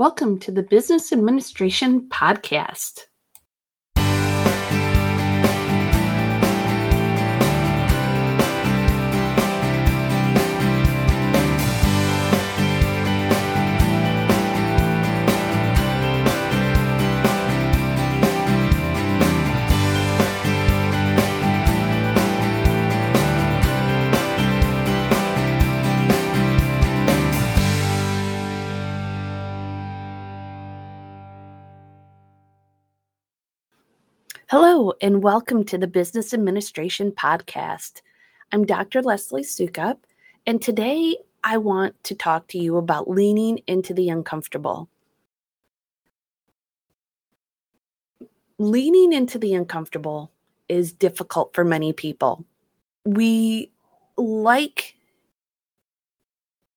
Welcome to the Business Administration Podcast. Hello, and welcome to the Business Administration Podcast. I'm Dr. Leslie Sukup, and today I want to talk to you about leaning into the uncomfortable. Leaning into the uncomfortable is difficult for many people. We like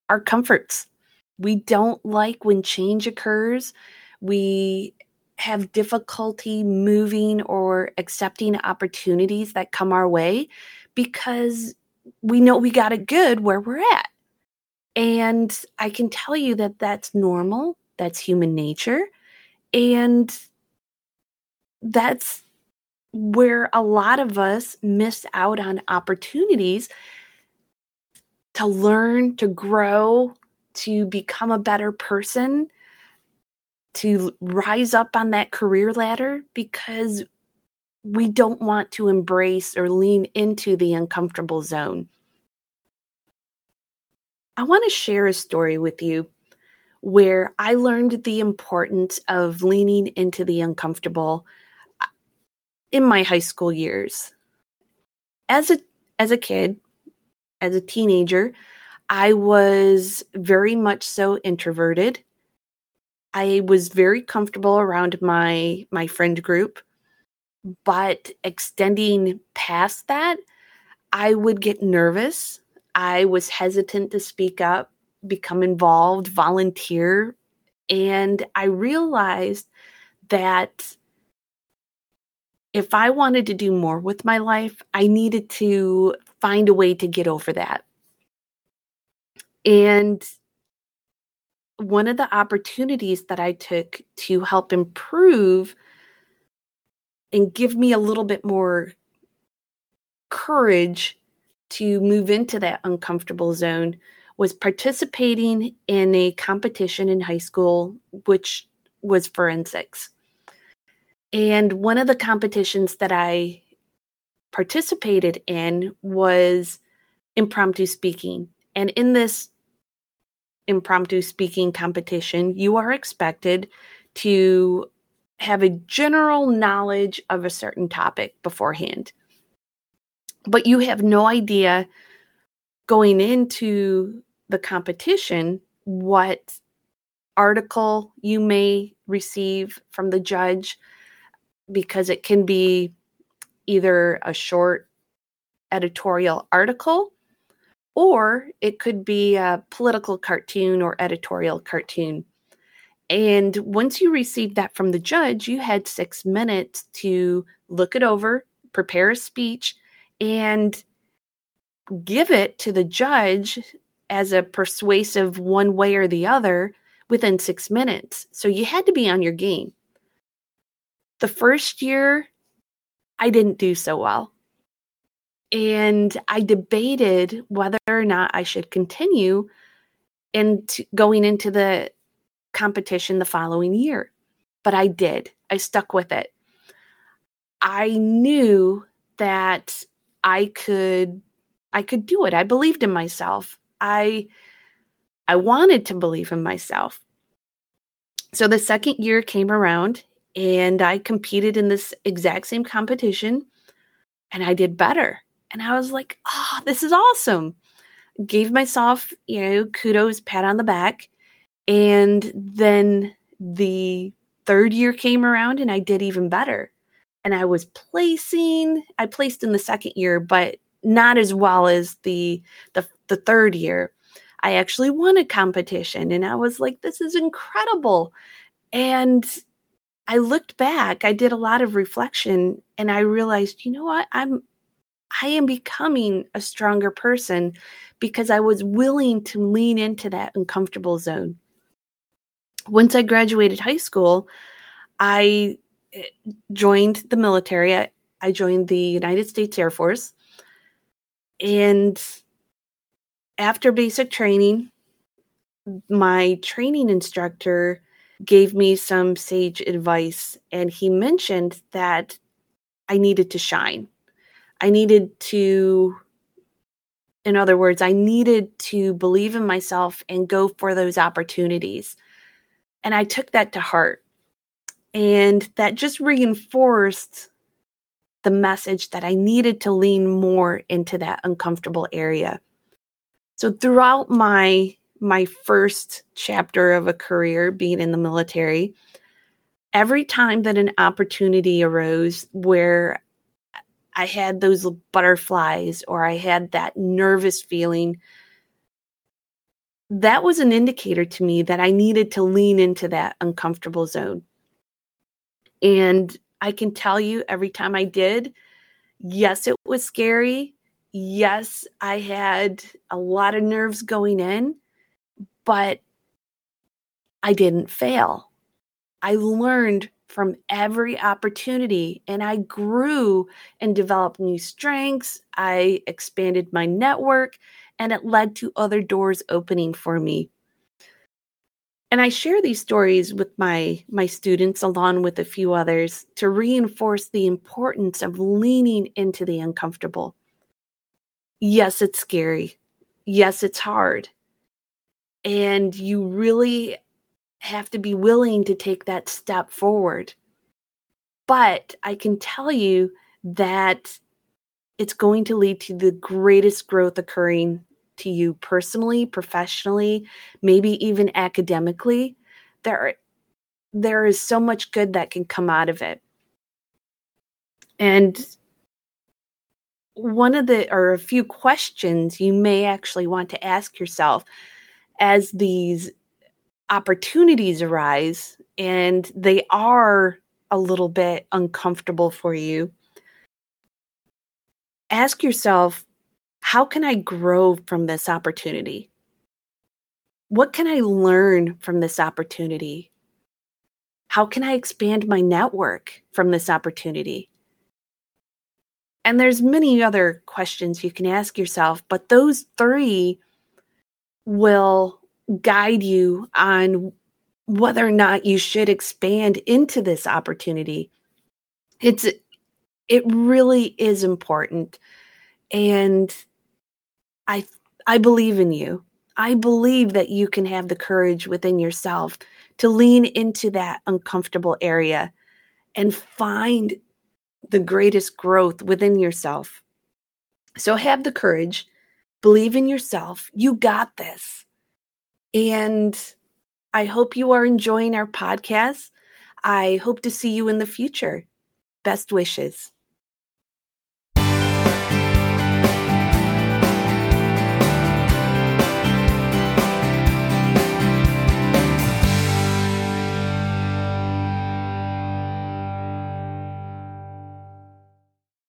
our comforts. We don't like when change occurs. We have difficulty moving or accepting opportunities that come our way because we know we got it good where we're at. And I can tell you that that's normal, that's human nature. And that's where a lot of us miss out on opportunities to learn, to grow, to become a better person to rise up on that career ladder because we don't want to embrace or lean into the uncomfortable zone. I want to share a story with you where I learned the importance of leaning into the uncomfortable uh, in my high school years. As a as a kid, as a teenager, I was very much so introverted. I was very comfortable around my my friend group, but extending past that, I would get nervous. I was hesitant to speak up, become involved, volunteer, and I realized that if I wanted to do more with my life, I needed to find a way to get over that. And one of the opportunities that I took to help improve and give me a little bit more courage to move into that uncomfortable zone was participating in a competition in high school, which was forensics. And one of the competitions that I participated in was impromptu speaking. And in this impromptu speaking competition, you are expected to have a general knowledge of a certain topic beforehand. But you have no idea going into the competition what article you may receive from the judge because it can be either a short editorial article or it could be a political cartoon or editorial cartoon. And once you received that from the judge, you had six minutes to look it over, prepare a speech, and give it to the judge as a persuasive one way or the other within six minutes. So you had to be on your game. The first year, I didn't do so well. And I debated whether or not I should continue and going into the competition the following year. But I did. I stuck with it. I knew that I could I could do it. I believed in myself. I I wanted to believe in myself. So the second year came around and I competed in this exact same competition and I did better. And I was like, oh, this is awesome. Gave myself, you know, kudos, pat on the back. And then the third year came around and I did even better. And I was placing, I placed in the second year, but not as well as the the, the third year. I actually won a competition and I was like, this is incredible. And I looked back, I did a lot of reflection and I realized, you know what? I'm I am becoming a stronger person because I was willing to lean into that uncomfortable zone. once I graduated high school, I eh, joined the military. I, I joined the United States Air Force. And after basic training, my training instructor gave me some sage advice, and he mentioned that I needed to shine. I needed to, in other words, I needed to believe in myself and go for those opportunities. And I took that to heart. And that just reinforced the message that I needed to lean more into that uncomfortable area. So throughout my my first chapter of a career being in the military, every time that an opportunity arose where I had those butterflies or I had that nervous feeling, that was an indicator to me that I needed to lean into that uncomfortable zone. And I can tell you every time I did, yes, it was scary. Yes, I had a lot of nerves going in, but I didn't fail. I learned from every opportunity and I grew and developed new strengths. I expanded my network and it led to other doors opening for me. And I share these stories with my my students along with a few others to reinforce the importance of leaning into the uncomfortable. Yes, it's scary. Yes, it's hard. And you really have to be willing to take that step forward. But I can tell you that it's going to lead to the greatest growth occurring to you personally, professionally, maybe even academically. There, there is so much good that can come out of it. And one of the, or a few questions you may actually want to ask yourself as these opportunities arise and they are a little bit uncomfortable for you, ask yourself, how can I grow from this opportunity? What can I learn from this opportunity? How can I expand my network from this opportunity? And there's many other questions you can ask yourself, but those three will guide you on whether or not you should expand into this opportunity. It's it really is important and I I believe in you. I believe that you can have the courage within yourself to lean into that uncomfortable area and find the greatest growth within yourself. So have the courage Believe in yourself. You got this. And I hope you are enjoying our podcast. I hope to see you in the future. Best wishes.